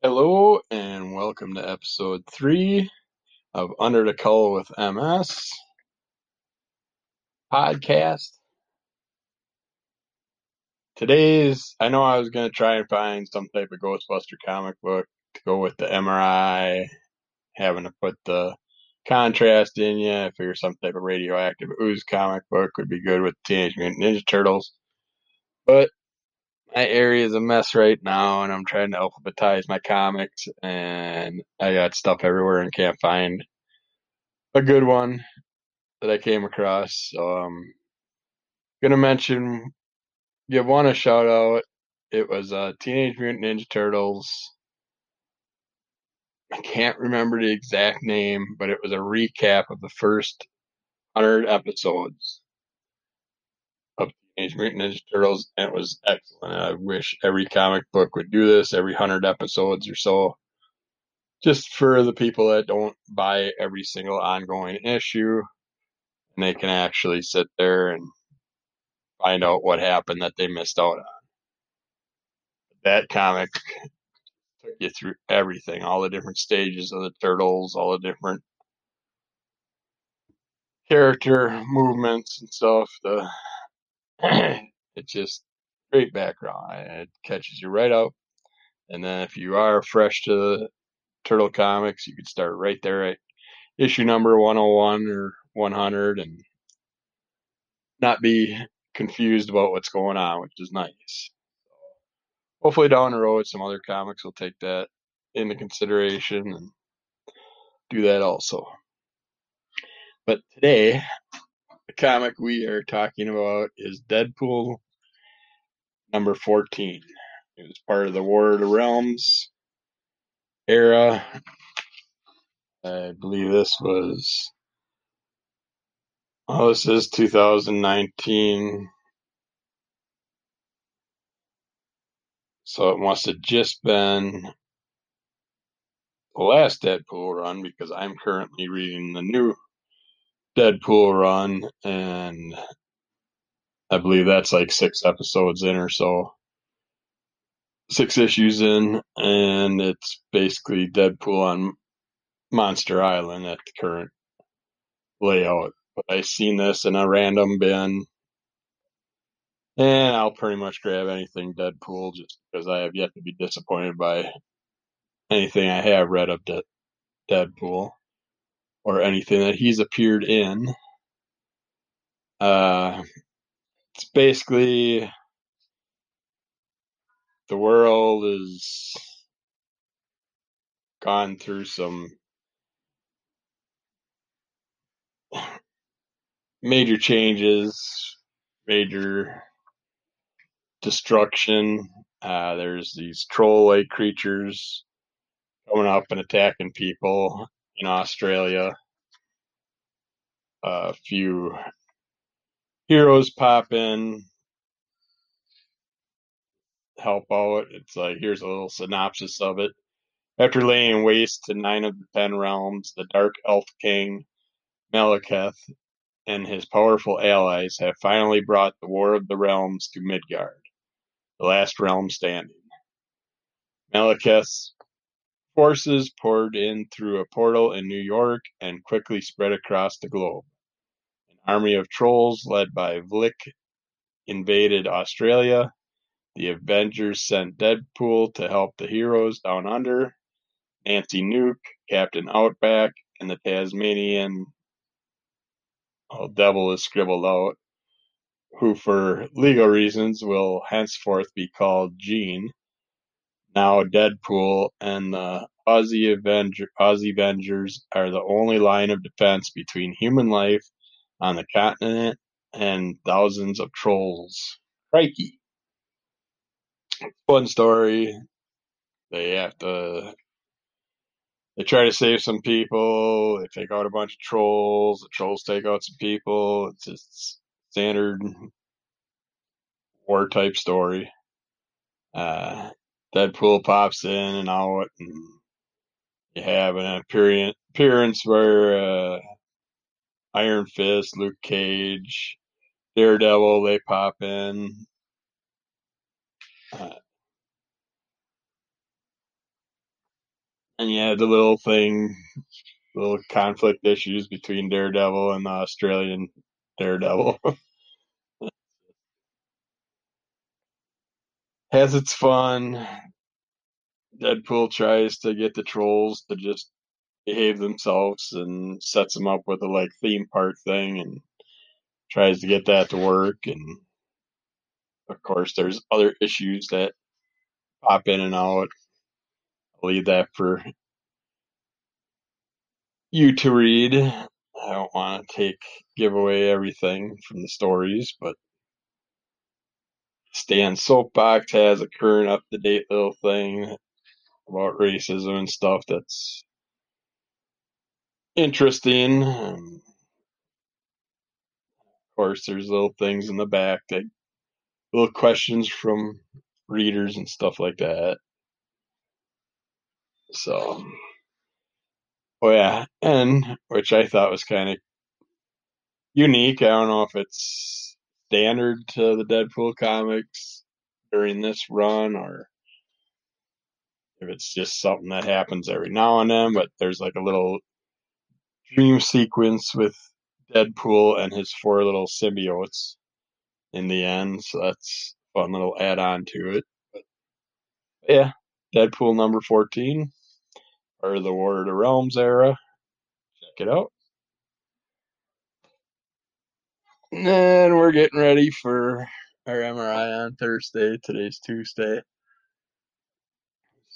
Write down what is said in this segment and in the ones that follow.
Hello and welcome to episode three of Under the Cull with MS podcast. Today's, I know I was going to try and find some type of Ghostbuster comic book to go with the MRI, having to put the contrast in you. I figure some type of radioactive ooze comic book would be good with Teenage Mutant Ninja Turtles. But my area is a mess right now and I'm trying to alphabetize my comics and I got stuff everywhere and can't find a good one that I came across. So I'm gonna mention give one a shout out. It was uh Teenage Mutant Ninja Turtles. I can't remember the exact name, but it was a recap of the first hundred episodes Teenage Mutant Ninja Turtles, and it was excellent. I wish every comic book would do this every hundred episodes or so. Just for the people that don't buy every single ongoing issue, and they can actually sit there and find out what happened that they missed out on. That comic took you through everything, all the different stages of the turtles, all the different character movements and stuff. The it's just great background. It catches you right up. And then if you are fresh to the turtle comics, you could start right there at issue number 101 or 100 and not be confused about what's going on, which is nice. Hopefully down the road, some other comics will take that into consideration and do that also. But today, the comic we are talking about is Deadpool number 14. It was part of the War of the Realms era. I believe this was, oh, this is 2019. So it must have just been the last Deadpool run because I'm currently reading the new Deadpool run and I believe that's like six episodes in or so. Six issues in, and it's basically Deadpool on Monster Island at the current layout. But I seen this in a random bin, and I'll pretty much grab anything Deadpool just because I have yet to be disappointed by anything I have read of De- Deadpool or anything that he's appeared in. Uh, it's basically the world is gone through some major changes, major destruction. Uh, there's these troll-like creatures coming up and attacking people in Australia. a few heroes pop in, help out. It's like here's a little synopsis of it. After laying waste to nine of the ten realms, the Dark Elf King Malekith and his powerful allies have finally brought the War of the Realms to Midgard, the last realm standing. Malekith's forces poured in through a portal in New York and quickly spread across the globe. An army of trolls led by Vlik invaded Australia. The Avengers sent Deadpool to help the heroes down under. Nancy Nuke, Captain Outback, and the Tasmanian oh, Devil is scribbled out, who for legal reasons will henceforth be called Jean, now Deadpool, and the Aussie Avenger, Aussie Avengers are the only line of defense between human life on the continent and thousands of trolls. Crikey. Fun story. They have to they try to save some people. They take out a bunch of trolls. The trolls take out some people. It's just standard war type story. Uh, Deadpool pops in and out, and you have an appearance where uh, Iron Fist, Luke Cage, Daredevil they pop in. Uh, and yeah, the little thing, little conflict issues between Daredevil and the Australian Daredevil. Has its fun. Deadpool tries to get the trolls to just behave themselves and sets them up with a like theme park thing and tries to get that to work and of course there's other issues that pop in and out. I'll leave that for you to read. I don't want to take give away everything from the stories, but Stan Soapbox has a current up to date little thing about racism and stuff that's interesting. Um, of course, there's little things in the back that little questions from readers and stuff like that. So, oh yeah, and which I thought was kind of unique. I don't know if it's standard to the Deadpool comics during this run or if it's just something that happens every now and then, but there's like a little dream sequence with Deadpool and his four little symbiotes in the end, so that's a fun little add on to it. But yeah, Deadpool number 14 or the War of the Realms era. Check it out. And we're getting ready for our MRI on Thursday. Today's Tuesday.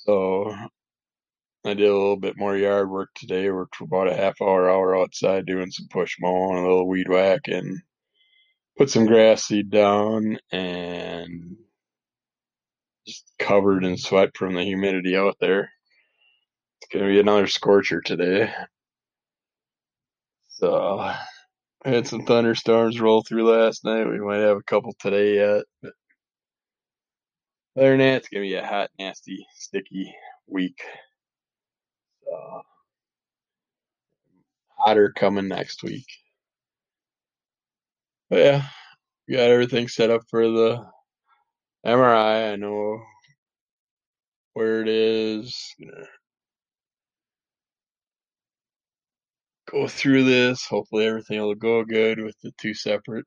So I did a little bit more yard work today. Worked for about a half hour, hour outside doing some push mowing, a little weed whack, and put some grass seed down and just covered in sweat from the humidity out there. It's gonna be another scorcher today. So I had some thunderstorms roll through last night. We might have a couple today yet. But other than that, it's gonna be a hot, nasty, sticky week. Hotter coming next week. But yeah, we got everything set up for the MRI. I know where it is. Go through this. Hopefully everything will go good with the two separate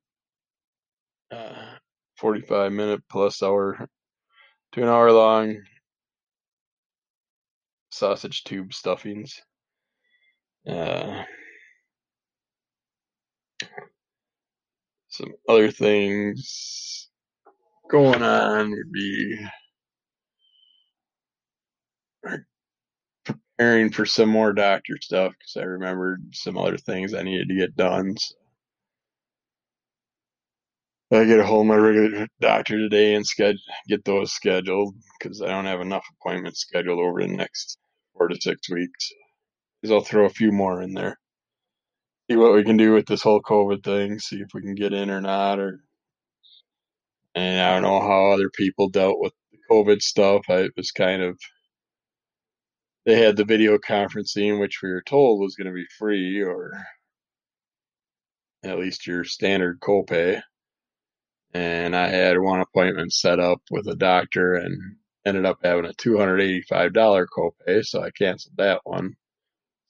uh, 45 minute plus hour to an hour long sausage tube stuffings. Uh, some other things going on would be preparing for some more doctor stuff because I remembered some other things I needed to get done. So I get a hold of my regular doctor today and schedule get those scheduled because I don't have enough appointments scheduled over the next four to six weeks. Because I'll throw a few more in there. See what we can do with this whole COVID thing. See if we can get in or not. Or and I don't know how other people dealt with the COVID stuff. I, it was kind of they had the video conferencing, which we were told was going to be free or at least your standard copay and I had one appointment set up with a doctor and ended up having a $285 copay, so I canceled that one.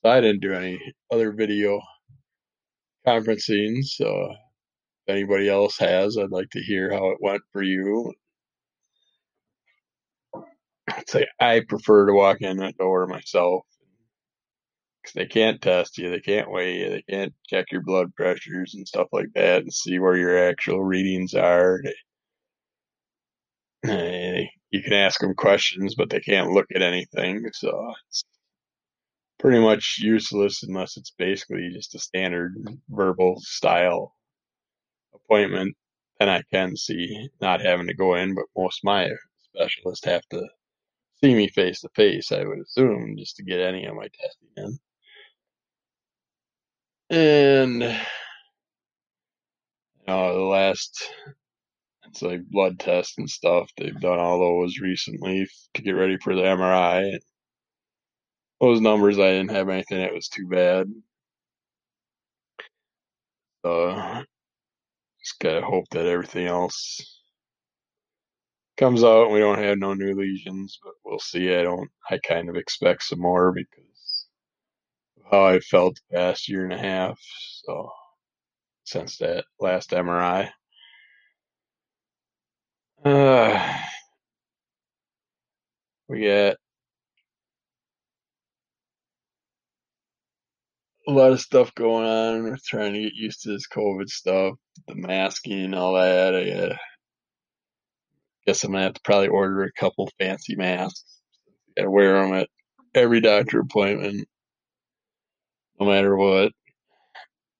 So I didn't do any other video conferencing, so if anybody else has, I'd like to hear how it went for you. I'd say I prefer to walk in that door myself they can't test you, they can't weigh you, they can't check your blood pressures and stuff like that and see where your actual readings are. They, you can ask them questions, but they can't look at anything, so it's pretty much useless unless it's basically just a standard verbal style appointment. Then I can see not having to go in, but most my specialists have to see me face to face, I would assume, just to get any of my testing in. And you the last it's like blood tests and stuff. They've done all those recently to get ready for the MRI. Those numbers, I didn't have anything that was too bad. Uh, just gotta hope that everything else comes out we don't have no new lesions, but we'll see. I don't. I kind of expect some more because how I felt the past year and a half. So since that last MRI. Uh, we got a lot of stuff going on. We're trying to get used to this COVID stuff, the masking, all that. I guess I'm gonna have to probably order a couple fancy masks. Gotta wear them at every doctor appointment, no matter what.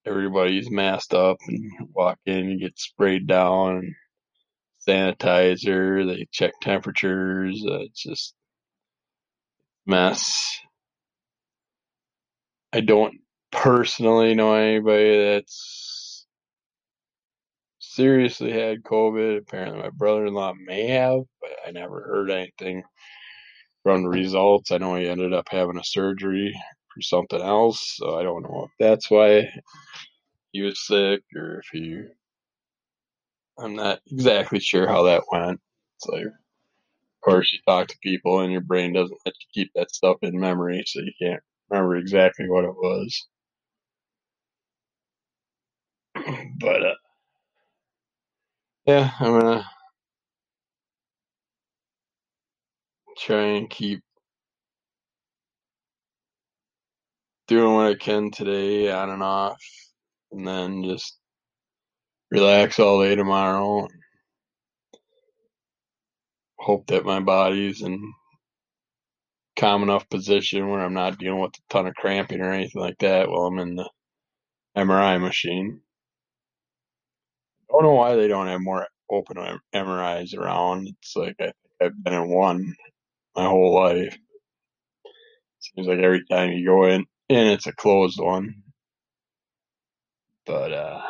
Everybody's masked up and walk in, you get sprayed down, sanitizer. They check temperatures. Uh, it's just mess. I don't personally know anybody that's seriously had COVID. Apparently, my brother-in-law may have, but I never heard anything from the results. I know he ended up having a surgery for something else, so I don't know if that's why he was sick or if he. I'm not exactly sure how that went. It's like, of course, you talk to people and your brain doesn't let you keep that stuff in memory, so you can't remember exactly what it was. but uh, yeah, I'm gonna try and keep doing what I can today, on and off, and then just relax all day tomorrow. Hope that my body's in calm enough position where I'm not dealing with a ton of cramping or anything like that while I'm in the MRI machine. I don't know why they don't have more open MRIs around. It's like I think I've been in one my whole life. Seems like every time you go in, and it's a closed one. But uh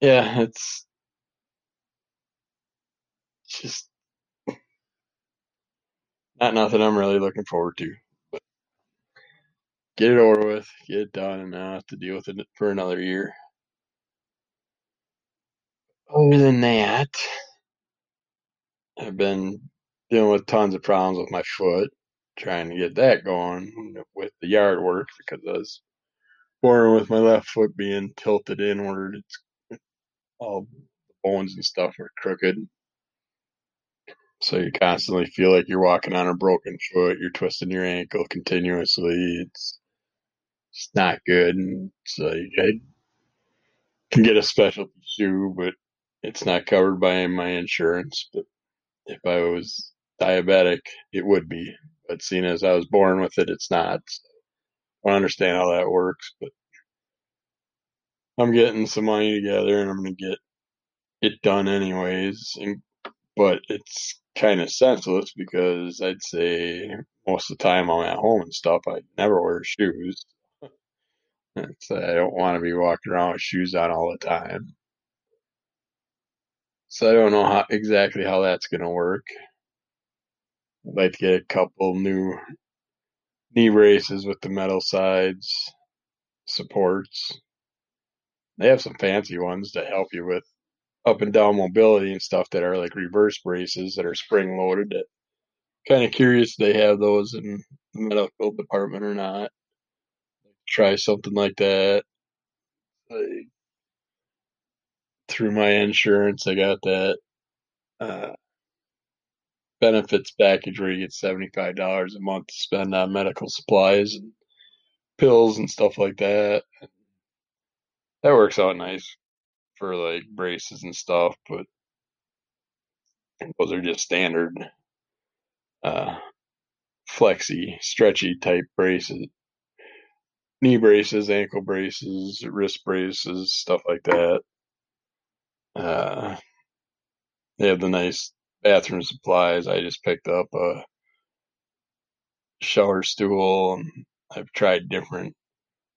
yeah, it's just not nothing I'm really looking forward to. But get it over with, get it done, and not have to deal with it for another year. Other than that, I've been dealing with tons of problems with my foot, trying to get that going with the yard work because I was born with my left foot being tilted inward. It's all bones and stuff are crooked. So you constantly feel like you're walking on a broken foot. You're twisting your ankle continuously. It's it's not good. And like I can get a specialty shoe, but it's not covered by my insurance. But if I was diabetic, it would be. But seeing as I was born with it, it's not. So I don't understand how that works, but I'm getting some money together and I'm going to get it done anyways. And, but it's kind of senseless because I'd say most of the time I'm at home and stuff, I never wear shoes. It's, I don't want to be walking around with shoes on all the time. So I don't know how exactly how that's going to work. I'd like to get a couple new knee braces with the metal sides supports. They have some fancy ones to help you with up and down mobility and stuff that are like reverse braces that are spring loaded. Kind of curious they have those in the medical department or not. Try something like that. Through my insurance, I got that uh, benefits package where you get seventy five dollars a month to spend on medical supplies and pills and stuff like that. That works out nice for like braces and stuff, but those are just standard uh, flexy, stretchy type braces, knee braces, ankle braces, wrist braces, stuff like that. Uh, they have the nice bathroom supplies. I just picked up a shower stool. And I've tried different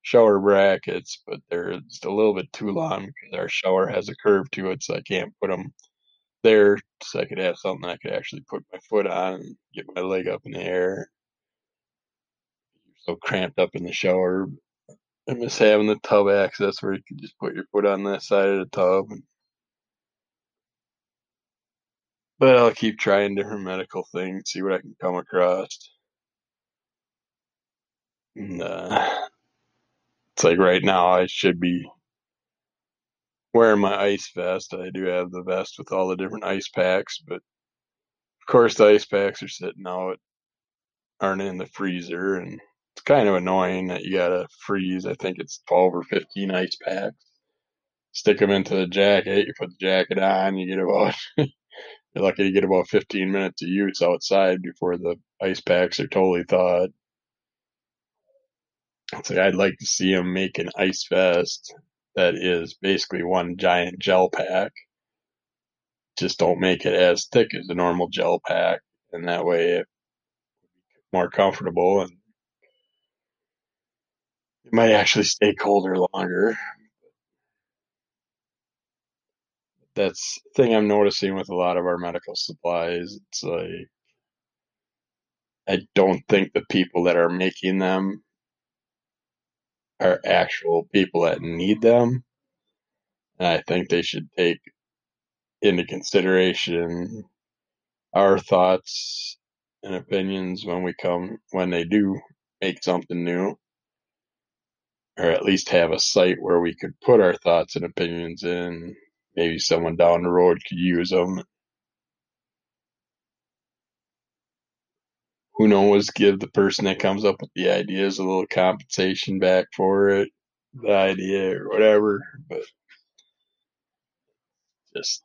shower brackets, but they're just a little bit too long because our shower has a curve to it, so I can't put them there. So I could have something I could actually put my foot on and get my leg up in the air. so cramped up in the shower. I miss having the tub access where you could just put your foot on that side of the tub. And But I'll keep trying different medical things, see what I can come across. And, uh, it's like right now I should be wearing my ice vest. I do have the vest with all the different ice packs, but of course the ice packs are sitting out, aren't in the freezer, and it's kind of annoying that you gotta freeze. I think it's 12 or 15 ice packs. Stick them into the jacket. You put the jacket on. You get about you're lucky to get about 15 minutes of use outside before the ice packs are totally thawed. It's like I'd like to see them make an ice vest that is basically one giant gel pack. Just don't make it as thick as a normal gel pack, and that way it more comfortable and it might actually stay colder longer. That's the thing I'm noticing with a lot of our medical supplies. It's like I don't think the people that are making them are actual people that need them. And I think they should take into consideration our thoughts and opinions when we come when they do make something new or at least have a site where we could put our thoughts and opinions in maybe someone down the road could use them who knows? Give the person that comes up with the ideas a little compensation back for it the idea or whatever but just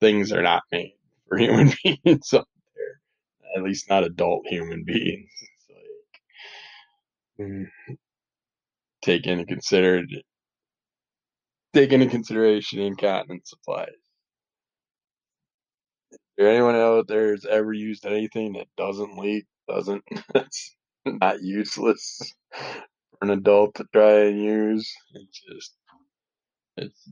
things are not made for human beings up there at least not adult human beings. It's like mm, take into consider take into consideration incontinence supplies. Is there anyone out there has ever used anything that doesn't leak doesn't that's not useless for an adult to try and use? It's just it's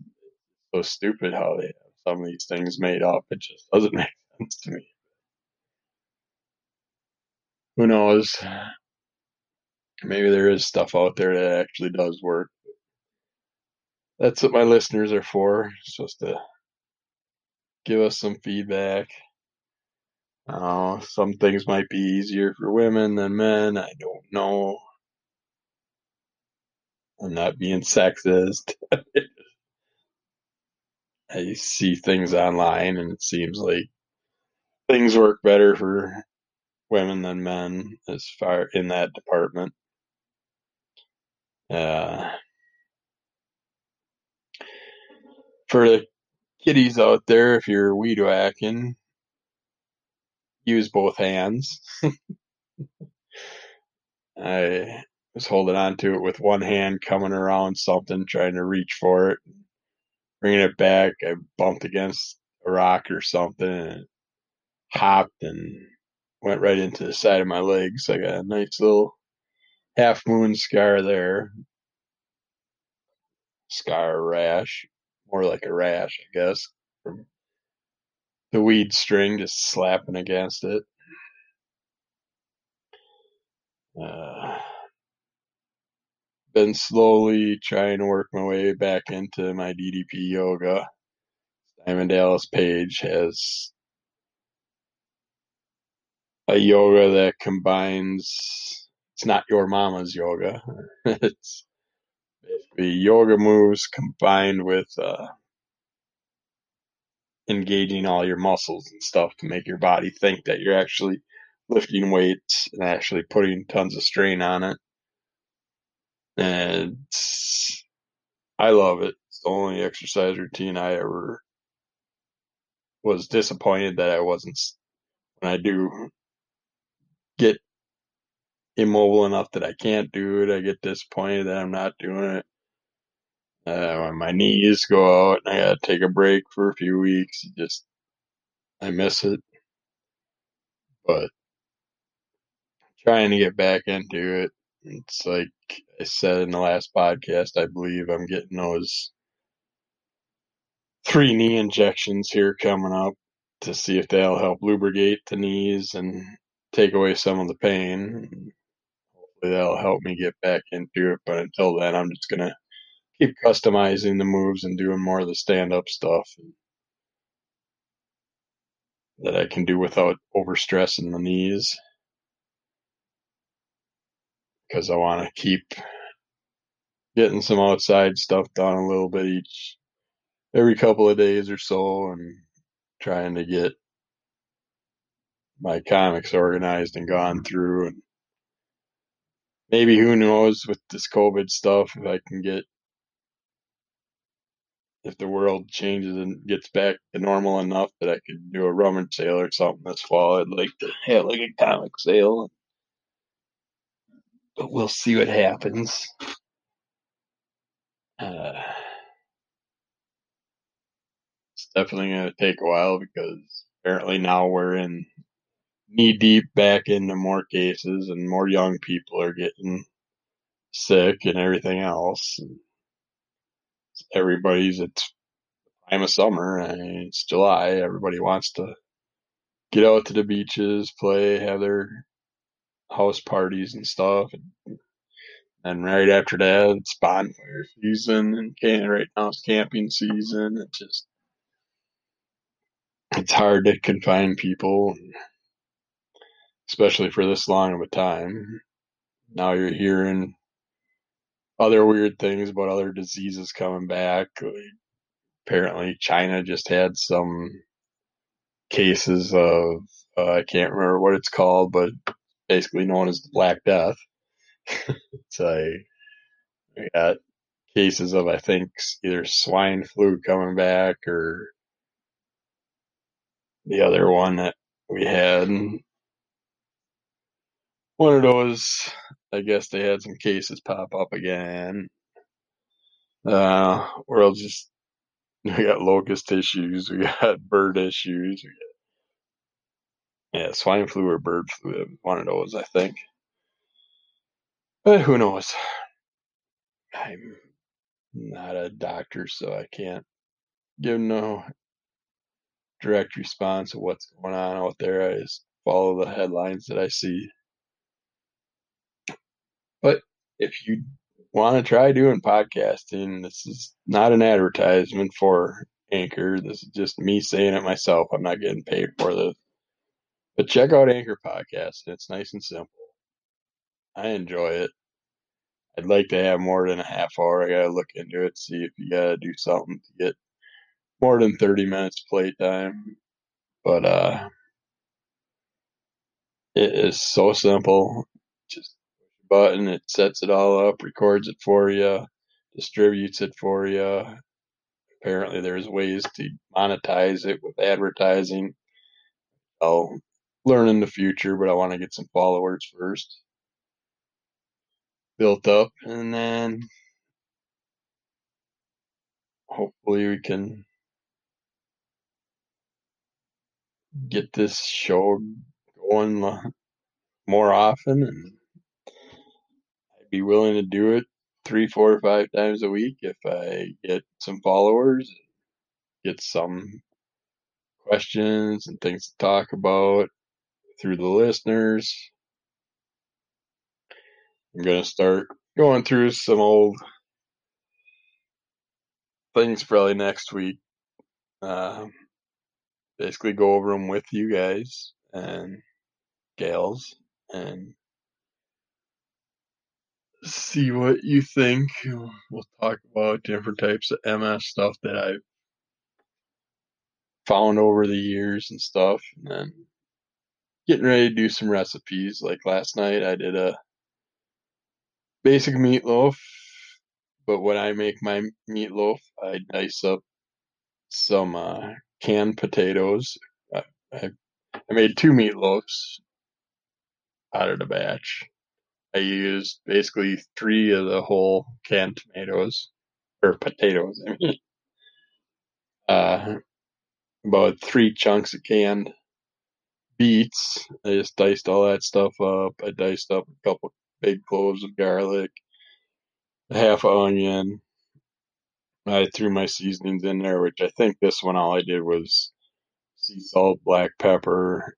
so stupid how they have some of these things made up. It just doesn't make sense to me. Who knows? Maybe there is stuff out there that actually does work that's what my listeners are for supposed to give us some feedback. Uh, some things might be easier for women than men i don't know. I'm not being sexist. I see things online and it seems like things work better for women than men as far in that department. Uh, for the kiddies out there if you're weed whacking use both hands. I was holding on to it with one hand, coming around something, trying to reach for it, bringing it back. I bumped against a rock or something and hopped and went right into the side of my leg. So I got a nice little half moon scar there. Scar rash, more like a rash, I guess, the weed string just slapping against it. Uh, been slowly trying to work my way back into my DDP yoga. Diamond Dallas Page has a yoga that combines it's not your mama's yoga. it's basically yoga moves combined with uh, engaging all your muscles and stuff to make your body think that you're actually lifting weights and actually putting tons of strain on it. And I love it. It's the only exercise routine I ever was disappointed that I wasn't when I do get immobile enough that I can't do it. I get disappointed that I'm not doing it. Uh, my knees go out and I gotta take a break for a few weeks, just I miss it. But trying to get back into it, it's like I said in the last podcast. I believe I'm getting those three knee injections here coming up to see if they'll help lubricate the knees and take away some of the pain. Hopefully that'll help me get back into it. But until then, I'm just gonna keep customizing the moves and doing more of the stand up stuff. that I can do without overstressing the knees because I want to keep getting some outside stuff done a little bit each every couple of days or so and trying to get my comics organized and gone through and maybe who knows with this COVID stuff if I can get if the world changes and gets back to normal enough that I could do a rummage sale or something this fall. I'd like to have like a comic sale. But we'll see what happens. Uh, it's definitely going to take a while because apparently now we're in knee deep back into more cases and more young people are getting sick and everything else. And everybody's it's time of summer and it's July. Everybody wants to get out to the beaches, play, have their house parties and stuff. And, and right after that, it's bonfire season and can right now it's camping season. It's just it's hard to confine people, especially for this long of a time. Now you're hearing other weird things about other diseases coming back. Apparently, China just had some cases of uh, I can't remember what it's called, but basically known as the Black Death. it's a we got cases of I think either swine flu coming back or the other one that we had. One of those, I guess they had some cases pop up again. Uh, world just we got locust issues, we got bird issues, we got yeah, swine flu or bird flu, one of those, I think. But who knows? I'm not a doctor, so I can't give no direct response of what's going on out there. I just follow the headlines that I see. But if you want to try doing podcasting, this is not an advertisement for Anchor. This is just me saying it myself. I'm not getting paid for this. But check out Anchor Podcast. It's nice and simple. I enjoy it. I'd like to have more than a half hour. I gotta look into it, see if you gotta do something to get more than 30 minutes playtime. But uh it is so simple. Just button, it sets it all up, records it for you, distributes it for you. Apparently there's ways to monetize it with advertising. I'll learn in the future, but I want to get some followers first built up and then hopefully we can get this show going more often and be willing to do it three, four, five times a week if I get some followers, get some questions and things to talk about through the listeners. I'm going to start going through some old things probably next week. Uh, basically go over them with you guys and gals and see what you think. We'll talk about different types of MS stuff that I've found over the years and stuff. And then getting ready to do some recipes. Like last night, I did a basic meatloaf. But when I make my meatloaf, I dice up some uh, canned potatoes. I, I, I made two meatloafs out of the batch. I used basically three of the whole canned tomatoes or potatoes. I mean, uh, about three chunks of canned beets. I just diced all that stuff up. I diced up a couple big cloves of garlic, a half onion. I threw my seasonings in there, which I think this one all I did was sea salt, black pepper,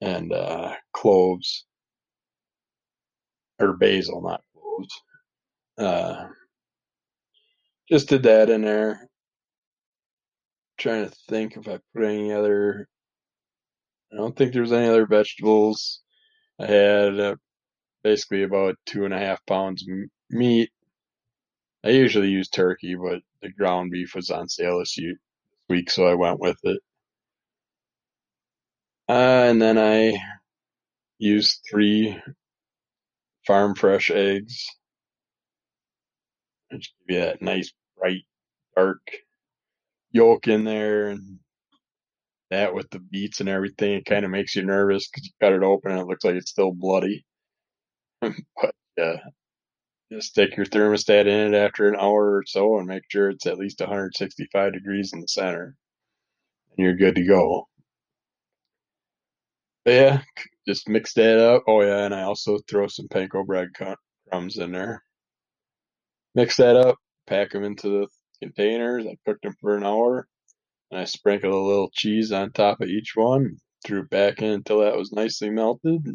and uh, cloves or basil, not cloves. Uh, just did that in there. trying to think if I put any other I don't think there's any other vegetables. I had uh, basically about two and a half pounds meat. I usually use turkey, but the ground beef was on sale this week, so I went with it. Uh, and then I used three farm fresh eggs. Just give you that nice bright dark yolk in there and that with the beets and everything, it kind of makes you nervous because you cut it open and it looks like it's still bloody. but uh, just stick your thermostat in it after an hour or so and make sure it's at least 165 degrees in the center, and you're good to go. But yeah, just mix that up. Oh yeah, and I also throw some panko bread crumbs in there. Mix that up, pack them into the containers. I cooked them for an hour and I sprinkled a little cheese on top of each one, threw it back in until that was nicely melted.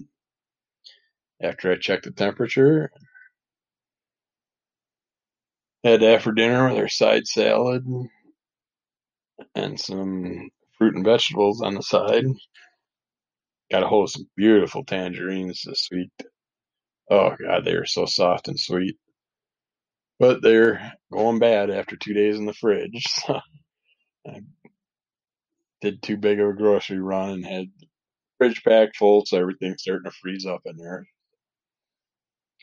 After I checked the temperature, had that for dinner with our side salad and some fruit and vegetables on the side. Got a hold of some beautiful tangerines this week. Oh god, they are so soft and sweet. But they're going bad after two days in the fridge. So I did too big of a grocery run and had fridge packed full, so everything's starting to freeze up in there.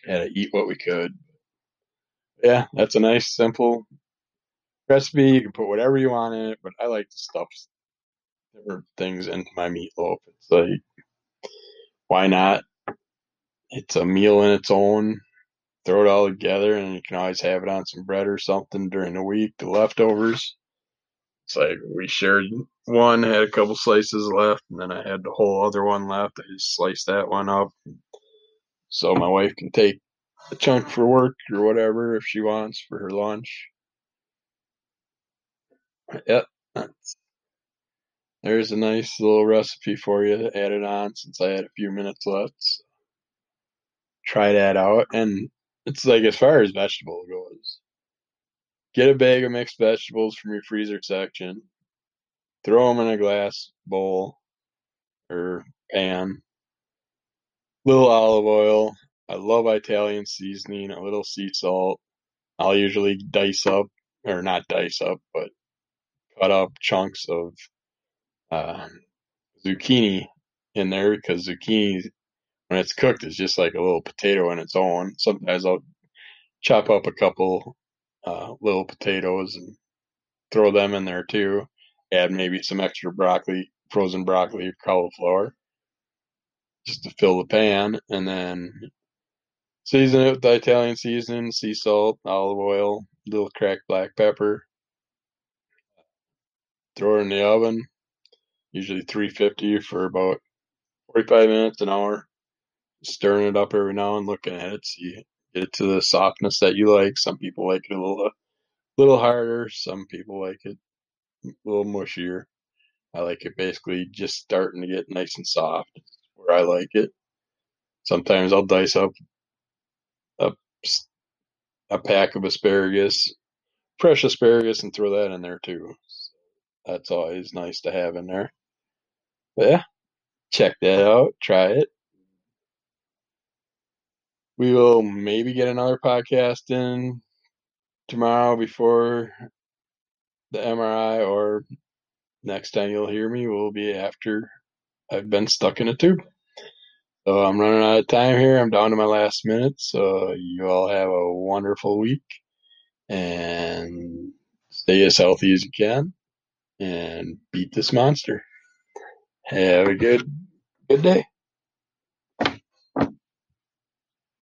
Had to eat what we could. Yeah, that's a nice, simple recipe. You can put whatever you want in it, but I like to stuff different things into my meatloaf. It's like, why not? It's a meal in its own throw it all together, and you can always have it on some bread or something during the week. The leftovers. It's like we shared one, had a couple slices left, and then I had the whole other one left. I just sliced that one up, so my wife can take a chunk for work or whatever if she wants for her lunch. Yep, there's a nice little recipe for you to add it on since I had a few minutes left. So try that out, and it's like as far as vegetable goes, get a bag of mixed vegetables from your freezer section, throw them in a glass bowl or pan, little olive oil. I love Italian seasoning, a little sea salt. I'll usually dice up, or not dice up, but cut up chunks of uh, zucchini in there because zucchini when it's cooked, is just like a little potato in its own. Sometimes I'll chop up a couple uh, little potatoes and throw them in there too. Add maybe some extra broccoli, frozen broccoli or cauliflower, just to fill the pan, and then season it with the Italian seasoning, sea salt, olive oil, little cracked black pepper. Throw it in the oven, usually 350 for about 45 minutes, an hour stirring it up every now and looking at it, see get it to the softness that you like. Some people like it a little, little harder. Some people like it a little mushier. I like it basically just starting to get nice and soft. Where I like it. Sometimes I'll dice up a a pack of asparagus, fresh asparagus, and throw that in there too. That's always nice to have in there. Yeah, check that out. Try it we will maybe get another podcast in tomorrow before the MRI, or next time you'll hear me will be after I've been stuck in a tube. So I'm running out of time here. I'm down to my last minute. So you all have a wonderful week and stay as healthy as you can and beat this monster. Have a good good day.